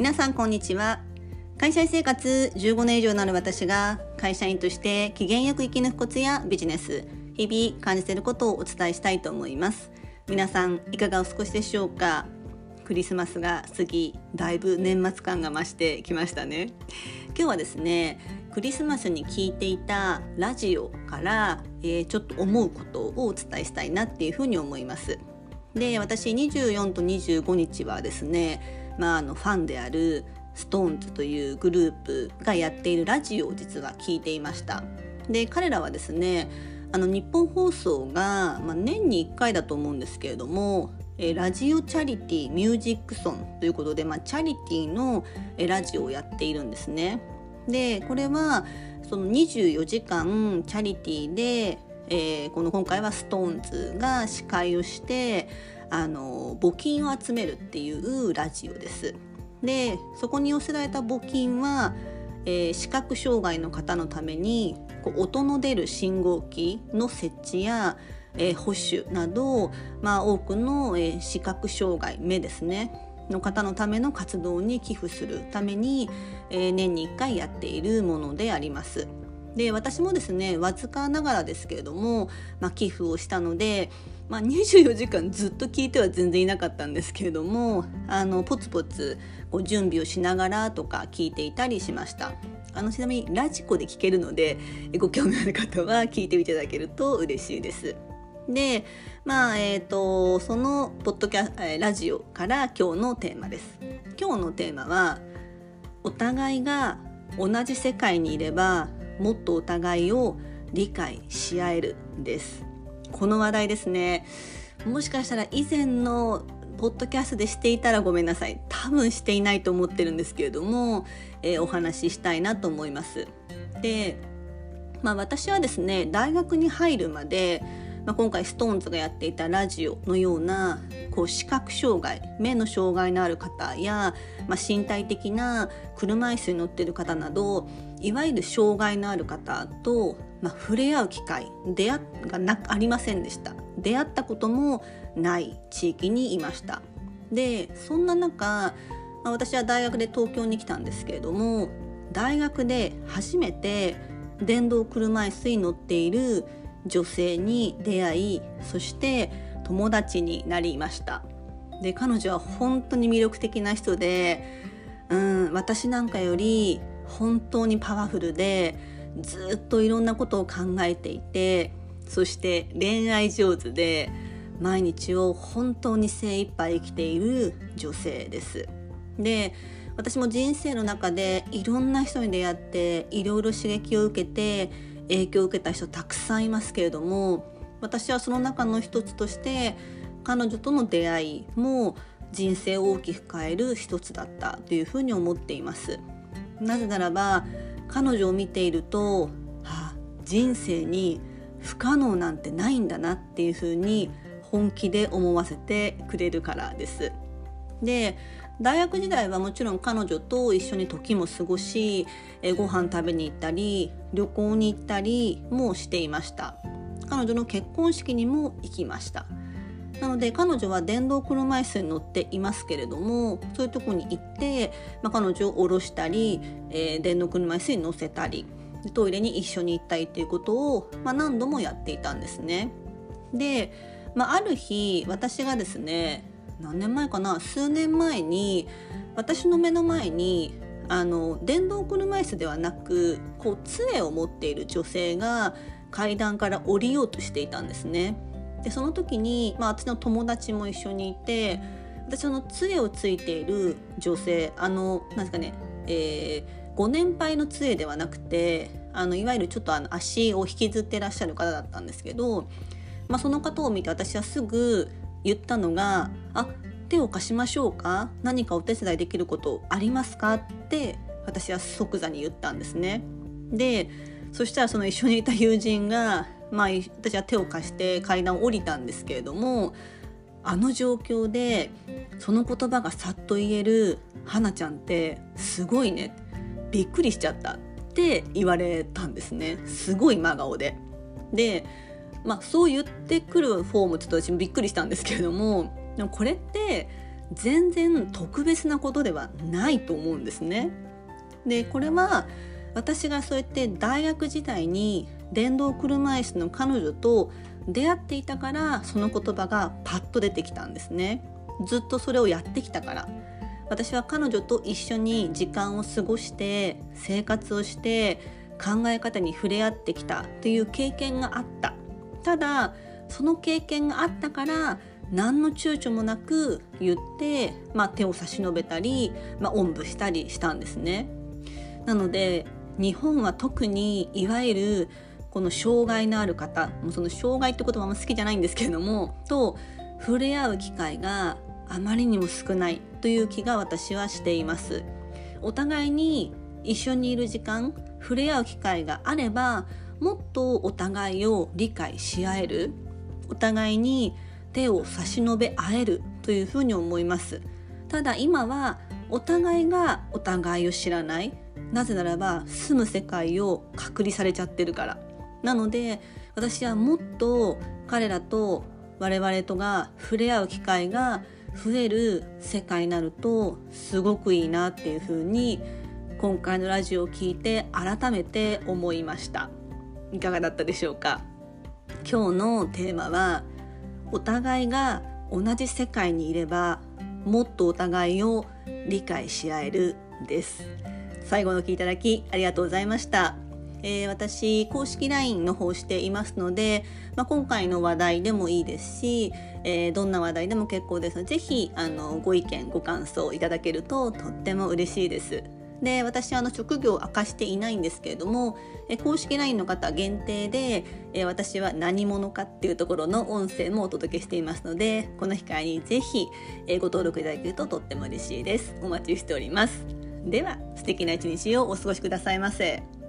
皆さんこんにちは。会社員生活15年以上になる私が会社員として機嫌よく生き抜くコツやビジネス日々感じていることをお伝えしたいと思います。皆さんいかがお過ごしでしょうか？クリスマスが過ぎだいぶ年末感が増してきましたね。今日はですねクリスマスに聞いていたラジオから、えー、ちょっと思うことをお伝えしたいなっていうふうに思います。で私24と25日はですね、まあ、あのファンである SixTONES というグループがやっているラジオを実は聞いていましたで彼らはですねあの日本放送が、まあ、年に1回だと思うんですけれどもえラジオチャリティミュージックソンということで、まあ、チャリティのえラジオをやっているんですね。でこれはその24時間チャリティでえー、この今回は SixTONES が司会をしてあの募金を集めるっていうラジオです。でそこに寄せられた募金は、えー、視覚障害の方のためにこう音の出る信号機の設置や、えー、保守など、まあ、多くの、えー、視覚障害目ですねの方のための活動に寄付するために、えー、年に1回やっているものであります。で私もですねわずかながらですけれども、まあ、寄付をしたので、まあ、24時間ずっと聞いては全然いなかったんですけれどもあのポツポツこう準備をしながらとか聞いていたりしました。あのちなみにラジコで聞けるのでご興味ある方は聞いていただけると嬉しいです。でまあえーと、そのポッドキャラジオから今日のテーマです。今日のテーマはお互いが同じ世界にいればもっとお互いを理解し合えるです。この話題ですね。もしかしたら以前のポッドキャストでしていたらごめんなさい。多分していないと思ってるんですけれども、えー、お話ししたいなと思います。でまあ私はですね大学に入るまでまあ、今回 SixTONES がやっていたラジオのようなこう視覚障害目の障害のある方や、まあ、身体的な車椅子に乗っている方などいわゆる障害のある方と、まあ、触れ合う機会出会がなありませんでした。出会ったこともない地域にいました。でそんな中、まあ、私は大学で東京に来たんですけれども大学で初めて電動車椅子に乗っている女性に出会いそして友達になりましたで彼女は本当に魅力的な人で、うん、私なんかより本当にパワフルでずっといろんなことを考えていてそして恋愛上手で毎日を本当に精一杯生きている女性です。で私も人生の中でいろんな人に出会っていろいろ刺激を受けて影響を受けた人たくさんいますけれども私はその中の一つとして彼女との出会いも人生を大きく変える一つだったというふうに思っています。なぜならば彼女を見ていると、はあ、人生に不可能なんてないんだなっていうふうに本気で思わせてくれるからです。で大学時代はもちろん彼女と一緒に時も過ごしえご飯食べに行ったり旅行に行ったりもしていました彼女の結婚式にも行きましたなので彼女は電動車椅子に乗っていますけれどもそういうとこに行って、まあ、彼女を降ろしたり、えー、電動車椅子に乗せたりトイレに一緒に行ったりということを、まあ、何度もやっていたんですね。で、まあ、ある日私がですね何年前かな？数年前に私の目の前にあの電動車椅子ではなくこう杖を持っている女性が階段から降りようとしていたんですね。でその時に、まあ、私の友達も一緒にいて私の杖をついている女性あのなんですかね、えー、ご年配の杖ではなくてあのいわゆるちょっとあの足を引きずってらっしゃる方だったんですけど、まあ、その方を見て私はすぐ言ったのが「あ手を貸しましょうか？何かお手伝いできることありますか?」って私は即座に言ったんですね。でそしたらその一緒にいた友人が、まあ、私は手を貸して階段を降りたんですけれどもあの状況でその言葉がさっと言える花ちゃんってすごいねびっくりしちゃったって言われたんですねすごい真顔で。でまあ、そう言ってくるフォームちょっと私もびっくりしたんですけれどもでもこれって全然特別なことではないと思うんですね。でこれは私がそうやって大学時代に電動車椅子の彼女と出会っていたからその言葉がパッと出てきたんですね。ずっとそれをやってきたから私は彼女と一緒に時間を過ごして生活をして考え方に触れ合ってきたという経験があったただその経験があったから何の躊躇もなく言って、まあ、手を差し伸べたり、まあ、おんぶしたりしたんですね。なので日本は特にいわゆるこの障害のある方もうその障害って言葉も好きじゃないんですけれどもと触れ合う機会があまりにも少ないという気が私はしていますお互いに一緒にいる時間触れ合う機会があればもっとお互いを理解し合えるお互いに手を差し伸べ合えるというふうに思います。ただ今はお互いがお互いを知らない。なぜならば住む世界を隔離されちゃってるから。なので私はもっと彼らと我々とが触れ合う機会が増える世界になるとすごくいいなっていうふうに今回のラジオを聞いて改めて思いました。いかがだったでしょうか？今日のテーマはお互いが同じ世界にいればもっとお互いを理解し合えるです最後の聞いただきありがとうございましたえー、私公式 LINE の方していますので、まあ、今回の話題でもいいですし、えー、どんな話題でも結構ですのでぜひあのご意見ご感想いただけるととっても嬉しいです。で私あの職業を明かしていないんですけれども公式 LINE の方限定で私は何者かっていうところの音声もお届けしていますのでこの機会にぜひご登録いただけるととっても嬉しいですお待ちしておりますでは素敵な一日をお過ごしくださいませ。